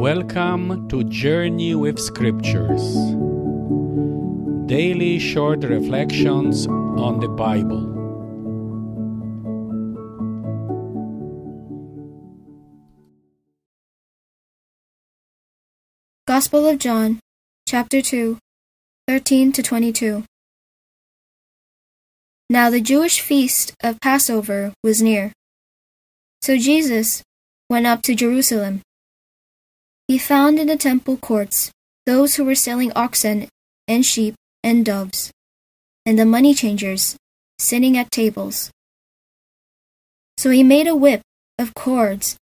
Welcome to Journey with Scriptures. Daily short reflections on the Bible. Gospel of John, chapter 2, 13 to 22. Now the Jewish feast of Passover was near. So Jesus went up to Jerusalem. He found in the temple courts those who were selling oxen and sheep and doves, and the money changers sitting at tables. So he made a whip of cords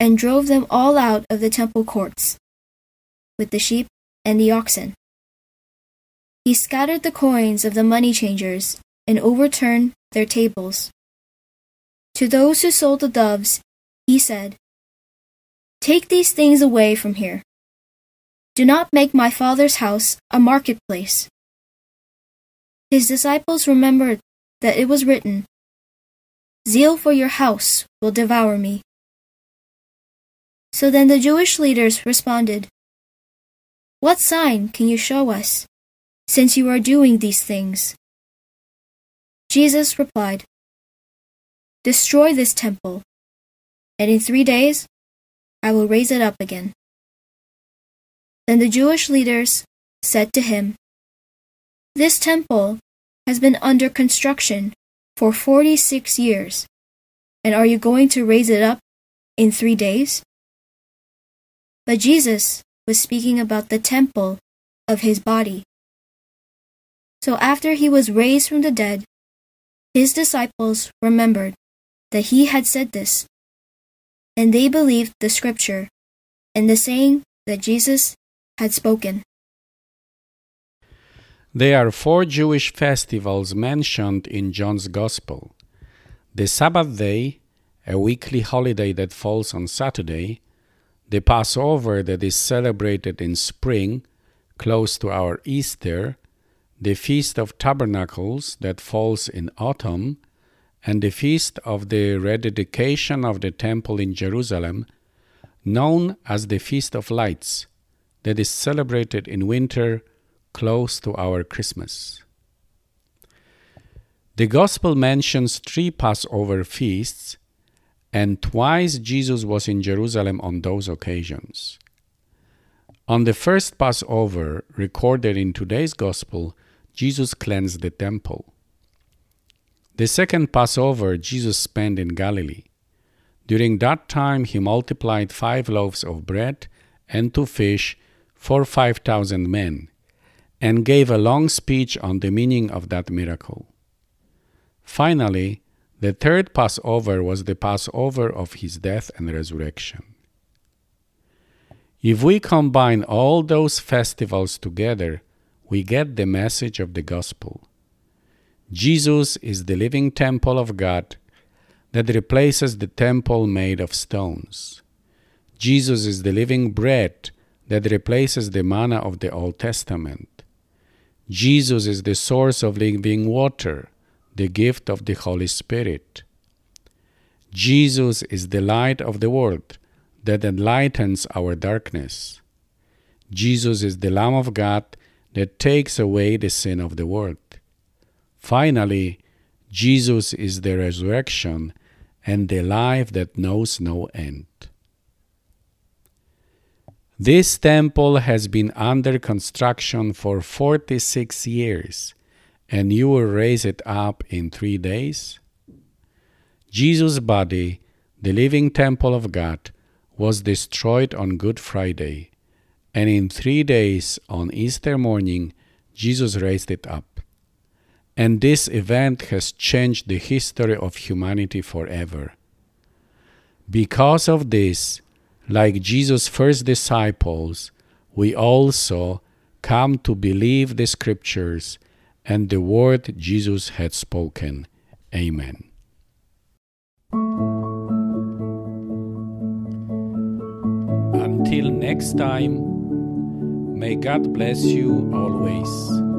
and drove them all out of the temple courts, with the sheep and the oxen. He scattered the coins of the money changers and overturned their tables. To those who sold the doves, he said, Take these things away from here. Do not make my father's house a marketplace. His disciples remembered that it was written, Zeal for your house will devour me. So then the Jewish leaders responded, What sign can you show us, since you are doing these things? Jesus replied, Destroy this temple, and in three days I will raise it up again. Then the Jewish leaders said to him, This temple has been under construction for forty six years, and are you going to raise it up in three days? But Jesus was speaking about the temple of his body. So after he was raised from the dead, his disciples remembered that he had said this and they believed the scripture and the saying that Jesus had spoken. There are four Jewish festivals mentioned in John's Gospel the Sabbath day, a weekly holiday that falls on Saturday, the Passover that is celebrated in spring, close to our Easter, the Feast of Tabernacles that falls in autumn, and the feast of the rededication of the temple in Jerusalem, known as the Feast of Lights, that is celebrated in winter close to our Christmas. The Gospel mentions three Passover feasts, and twice Jesus was in Jerusalem on those occasions. On the first Passover, recorded in today's Gospel, Jesus cleansed the temple. The second Passover Jesus spent in Galilee. During that time, he multiplied five loaves of bread and two fish for 5,000 men, and gave a long speech on the meaning of that miracle. Finally, the third Passover was the Passover of his death and resurrection. If we combine all those festivals together, we get the message of the gospel. Jesus is the living temple of God that replaces the temple made of stones. Jesus is the living bread that replaces the manna of the Old Testament. Jesus is the source of living water, the gift of the Holy Spirit. Jesus is the light of the world that enlightens our darkness. Jesus is the Lamb of God that takes away the sin of the world. Finally, Jesus is the resurrection and the life that knows no end. This temple has been under construction for 46 years, and you will raise it up in three days? Jesus' body, the living temple of God, was destroyed on Good Friday, and in three days on Easter morning, Jesus raised it up and this event has changed the history of humanity forever. Because of this, like Jesus' first disciples, we also come to believe the scriptures and the word Jesus had spoken. Amen. Until next time, may God bless you always.